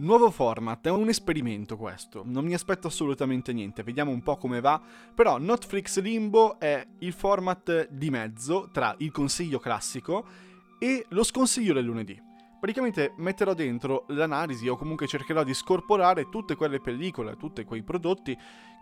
Nuovo format, è un esperimento questo, non mi aspetto assolutamente niente, vediamo un po' come va, però Netflix Limbo è il format di mezzo tra il consiglio classico e lo sconsiglio del lunedì. Praticamente metterò dentro l'analisi o comunque cercherò di scorporare tutte quelle pellicole, tutti quei prodotti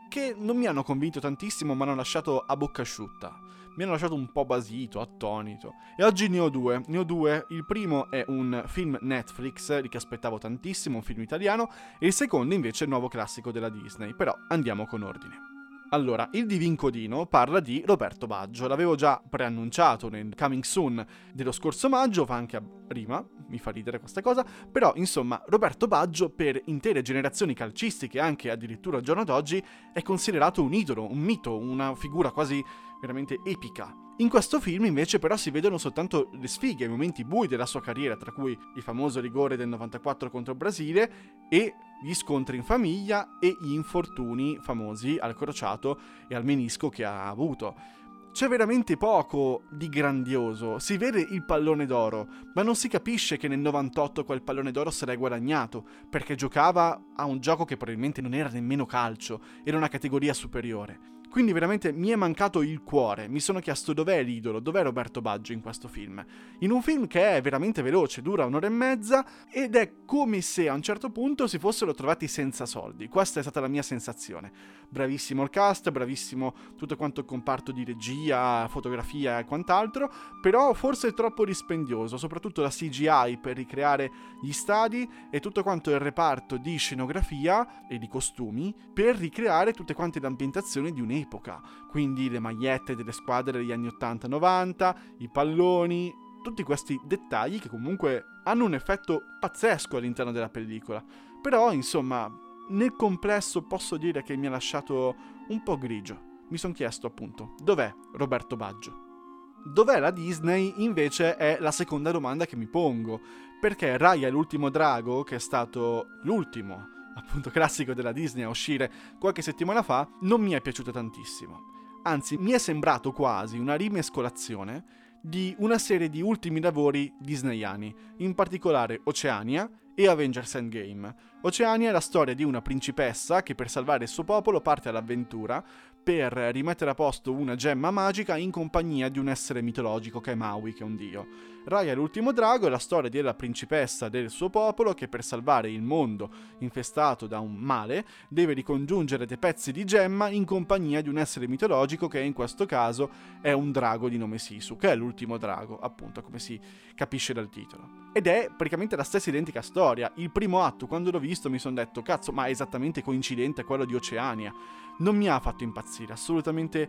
che non mi hanno convinto tantissimo ma hanno lasciato a bocca asciutta. Mi hanno lasciato un po' basito, attonito. E oggi ne ho due. Ne ho due. Il primo è un film Netflix, di che aspettavo tantissimo, un film italiano, e il secondo invece è il nuovo classico della Disney. Però andiamo con ordine. Allora, il Divin Codino parla di Roberto Baggio, l'avevo già preannunciato nel Coming Soon dello scorso maggio, fa anche a rima, mi fa ridere questa cosa, però insomma Roberto Baggio per intere generazioni calcistiche, anche addirittura al giorno d'oggi, è considerato un idolo, un mito, una figura quasi veramente epica. In questo film invece però si vedono soltanto le sfighe, i momenti bui della sua carriera, tra cui il famoso rigore del 94 contro il Brasile e gli scontri in famiglia e gli infortuni famosi al crociato e al menisco che ha avuto. C'è veramente poco di grandioso, si vede il pallone d'oro, ma non si capisce che nel 98 quel pallone d'oro se l'è guadagnato, perché giocava a un gioco che probabilmente non era nemmeno calcio, era una categoria superiore. Quindi veramente mi è mancato il cuore, mi sono chiesto dov'è l'idolo, dov'è Roberto Baggio in questo film. In un film che è veramente veloce, dura un'ora e mezza ed è come se a un certo punto si fossero trovati senza soldi. Questa è stata la mia sensazione. Bravissimo il cast, bravissimo tutto quanto il comparto di regia, fotografia e quant'altro, però forse troppo dispendioso, soprattutto la CGI per ricreare gli stadi e tutto quanto il reparto di scenografia e di costumi per ricreare tutte quante le ambientazioni di un epoca, quindi le magliette delle squadre degli anni 80-90, i palloni, tutti questi dettagli che comunque hanno un effetto pazzesco all'interno della pellicola. Però, insomma, nel complesso posso dire che mi ha lasciato un po' grigio. Mi sono chiesto appunto, dov'è Roberto Baggio? Dov'è la Disney invece è la seconda domanda che mi pongo, perché Raya l'ultimo drago, che è stato l'ultimo appunto classico della Disney a uscire qualche settimana fa, non mi è piaciuto tantissimo. Anzi, mi è sembrato quasi una rimescolazione di una serie di ultimi lavori disneyani, in particolare Oceania e Avengers Endgame. Oceania è la storia di una principessa che per salvare il suo popolo parte all'avventura per rimettere a posto una gemma magica in compagnia di un essere mitologico che è Maui, che è un dio. Raya l'ultimo drago è la storia della principessa del suo popolo che per salvare il mondo infestato da un male deve ricongiungere dei pezzi di gemma in compagnia di un essere mitologico che in questo caso è un drago di nome Sisu, che è l'ultimo drago, appunto, come si capisce dal titolo. Ed è praticamente la stessa identica storia. Il primo atto, quando l'ho visto, mi sono detto, cazzo, ma è esattamente coincidente quello di Oceania. Non mi ha fatto impazzire, assolutamente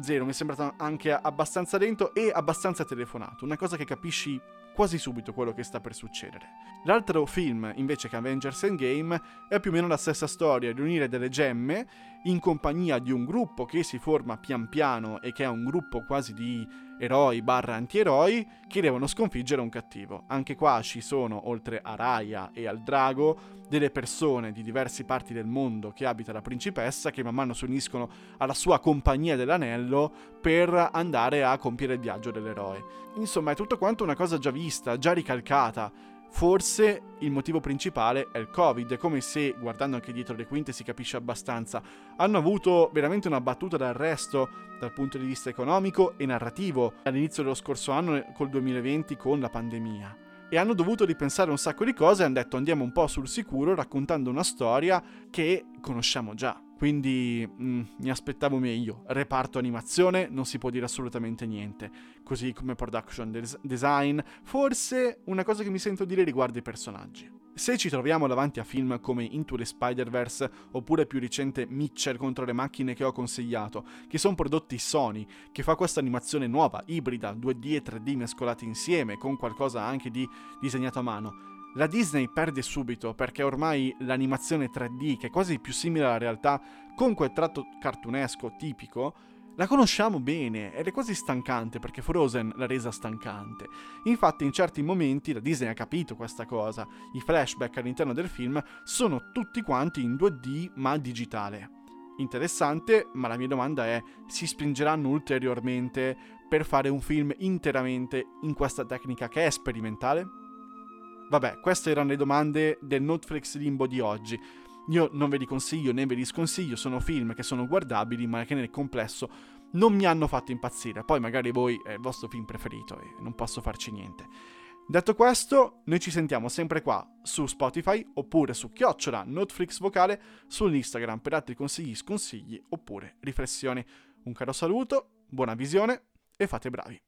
zero, mi è sembrato anche abbastanza lento e abbastanza telefonato, una cosa che capisci quasi subito quello che sta per succedere. L'altro film, invece che Avengers Endgame, è più o meno la stessa storia, riunire delle gemme in compagnia di un gruppo che si forma pian piano e che è un gruppo quasi di eroi barra antieroi che devono sconfiggere un cattivo. Anche qua ci sono, oltre a Raya e al drago, delle persone di diverse parti del mondo che abita la principessa che man mano si uniscono alla sua compagnia dell'anello per andare a compiere il viaggio dell'eroe. Insomma, è tutto quanto una cosa già vista, già ricalcata. Forse il motivo principale è il Covid, come se, guardando anche dietro le quinte, si capisce abbastanza. Hanno avuto veramente una battuta d'arresto dal punto di vista economico e narrativo all'inizio dello scorso anno, col 2020, con la pandemia. E hanno dovuto ripensare un sacco di cose e hanno detto andiamo un po' sul sicuro raccontando una storia che conosciamo già. Quindi mm, mi aspettavo meglio. Reparto animazione non si può dire assolutamente niente. Così come production des- design. Forse una cosa che mi sento dire riguarda i personaggi. Se ci troviamo davanti a film come Into the Spider-Verse oppure più recente Mitchell contro le macchine che ho consigliato, che sono prodotti Sony, che fa questa animazione nuova, ibrida, 2D e 3D mescolati insieme, con qualcosa anche di disegnato a mano, la Disney perde subito perché ormai l'animazione 3D, che è quasi più simile alla realtà, con quel tratto cartunesco tipico, la conosciamo bene ed è quasi stancante perché Frozen l'ha resa stancante. Infatti in certi momenti la Disney ha capito questa cosa. I flashback all'interno del film sono tutti quanti in 2D ma digitale. Interessante, ma la mia domanda è, si spingeranno ulteriormente per fare un film interamente in questa tecnica che è sperimentale? Vabbè, queste erano le domande del Netflix Limbo di oggi. Io non ve li consiglio né ve li sconsiglio, sono film che sono guardabili ma che nel complesso non mi hanno fatto impazzire. Poi magari voi è il vostro film preferito e non posso farci niente. Detto questo, noi ci sentiamo sempre qua su Spotify oppure su chiocciola Netflix vocale sull'Instagram per altri consigli, sconsigli oppure riflessioni. Un caro saluto, buona visione e fate bravi.